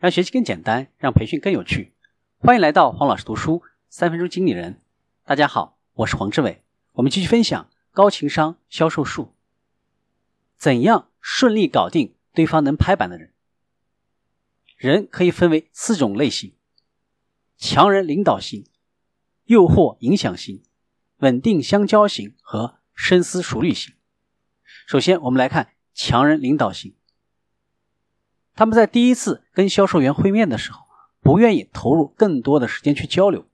让学习更简单，让培训更有趣。欢迎来到黄老师读书三分钟经理人。大家好，我是黄志伟。我们继续分享高情商销售术。怎样顺利搞定对方能拍板的人？人可以分为四种类型：强人领导型、诱惑影响型、稳定相交型和深思熟虑型。首先，我们来看强人领导型。他们在第一次跟销售员会面的时候，不愿意投入更多的时间去交流。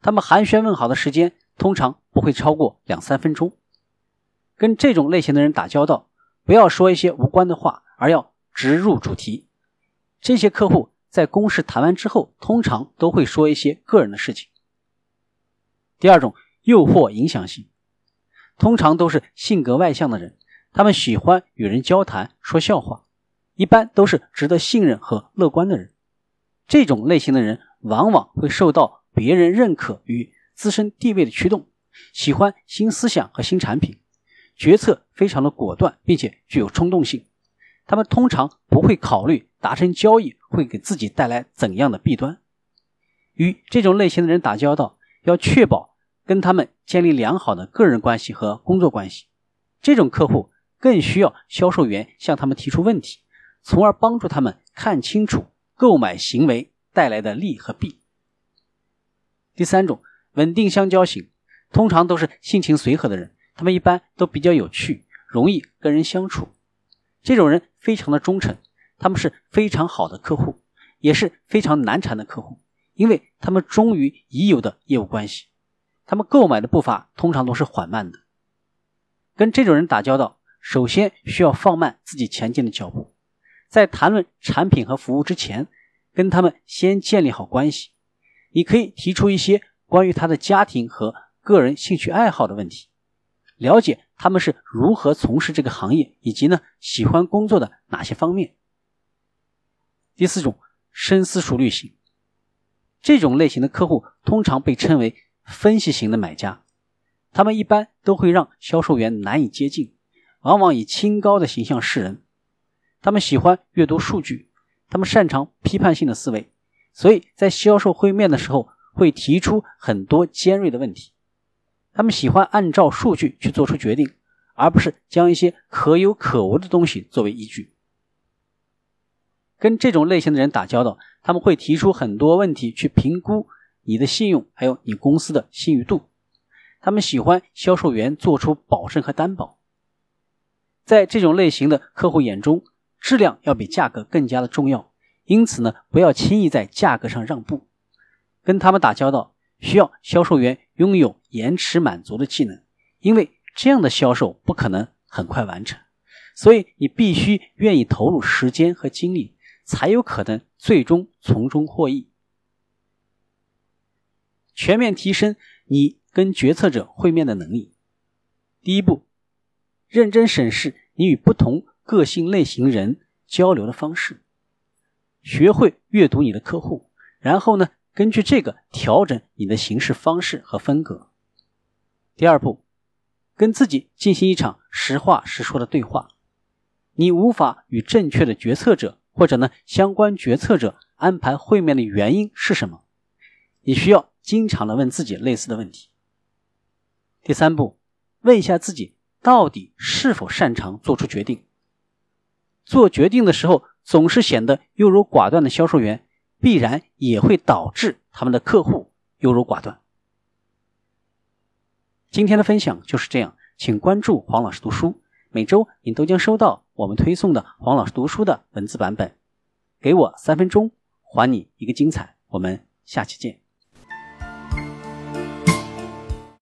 他们寒暄问好的时间通常不会超过两三分钟。跟这种类型的人打交道，不要说一些无关的话，而要直入主题。这些客户在公事谈完之后，通常都会说一些个人的事情。第二种，诱惑影响型，通常都是性格外向的人，他们喜欢与人交谈，说笑话。一般都是值得信任和乐观的人，这种类型的人往往会受到别人认可与自身地位的驱动，喜欢新思想和新产品，决策非常的果断，并且具有冲动性。他们通常不会考虑达成交易会给自己带来怎样的弊端。与这种类型的人打交道，要确保跟他们建立良好的个人关系和工作关系。这种客户更需要销售员向他们提出问题。从而帮助他们看清楚购买行为带来的利和弊。第三种，稳定相交型，通常都是性情随和的人，他们一般都比较有趣，容易跟人相处。这种人非常的忠诚，他们是非常好的客户，也是非常难缠的客户，因为他们忠于已有的业务关系，他们购买的步伐通常都是缓慢的。跟这种人打交道，首先需要放慢自己前进的脚步。在谈论产品和服务之前，跟他们先建立好关系。你可以提出一些关于他的家庭和个人兴趣爱好的问题，了解他们是如何从事这个行业，以及呢喜欢工作的哪些方面。第四种，深思熟虑型，这种类型的客户通常被称为分析型的买家，他们一般都会让销售员难以接近，往往以清高的形象示人。他们喜欢阅读数据，他们擅长批判性的思维，所以在销售会面的时候会提出很多尖锐的问题。他们喜欢按照数据去做出决定，而不是将一些可有可无的东西作为依据。跟这种类型的人打交道，他们会提出很多问题去评估你的信用，还有你公司的信誉度。他们喜欢销售员做出保证和担保。在这种类型的客户眼中，质量要比价格更加的重要，因此呢，不要轻易在价格上让步。跟他们打交道，需要销售员拥有延迟满足的技能，因为这样的销售不可能很快完成，所以你必须愿意投入时间和精力，才有可能最终从中获益。全面提升你跟决策者会面的能力。第一步，认真审视你与不同。个性类型人交流的方式，学会阅读你的客户，然后呢，根据这个调整你的行事方式和风格。第二步，跟自己进行一场实话实说的对话。你无法与正确的决策者或者呢相关决策者安排会面的原因是什么？你需要经常的问自己类似的问题。第三步，问一下自己到底是否擅长做出决定。做决定的时候总是显得优柔寡断的销售员，必然也会导致他们的客户优柔寡断。今天的分享就是这样，请关注黄老师读书，每周你都将收到我们推送的黄老师读书的文字版本。给我三分钟，还你一个精彩。我们下期见。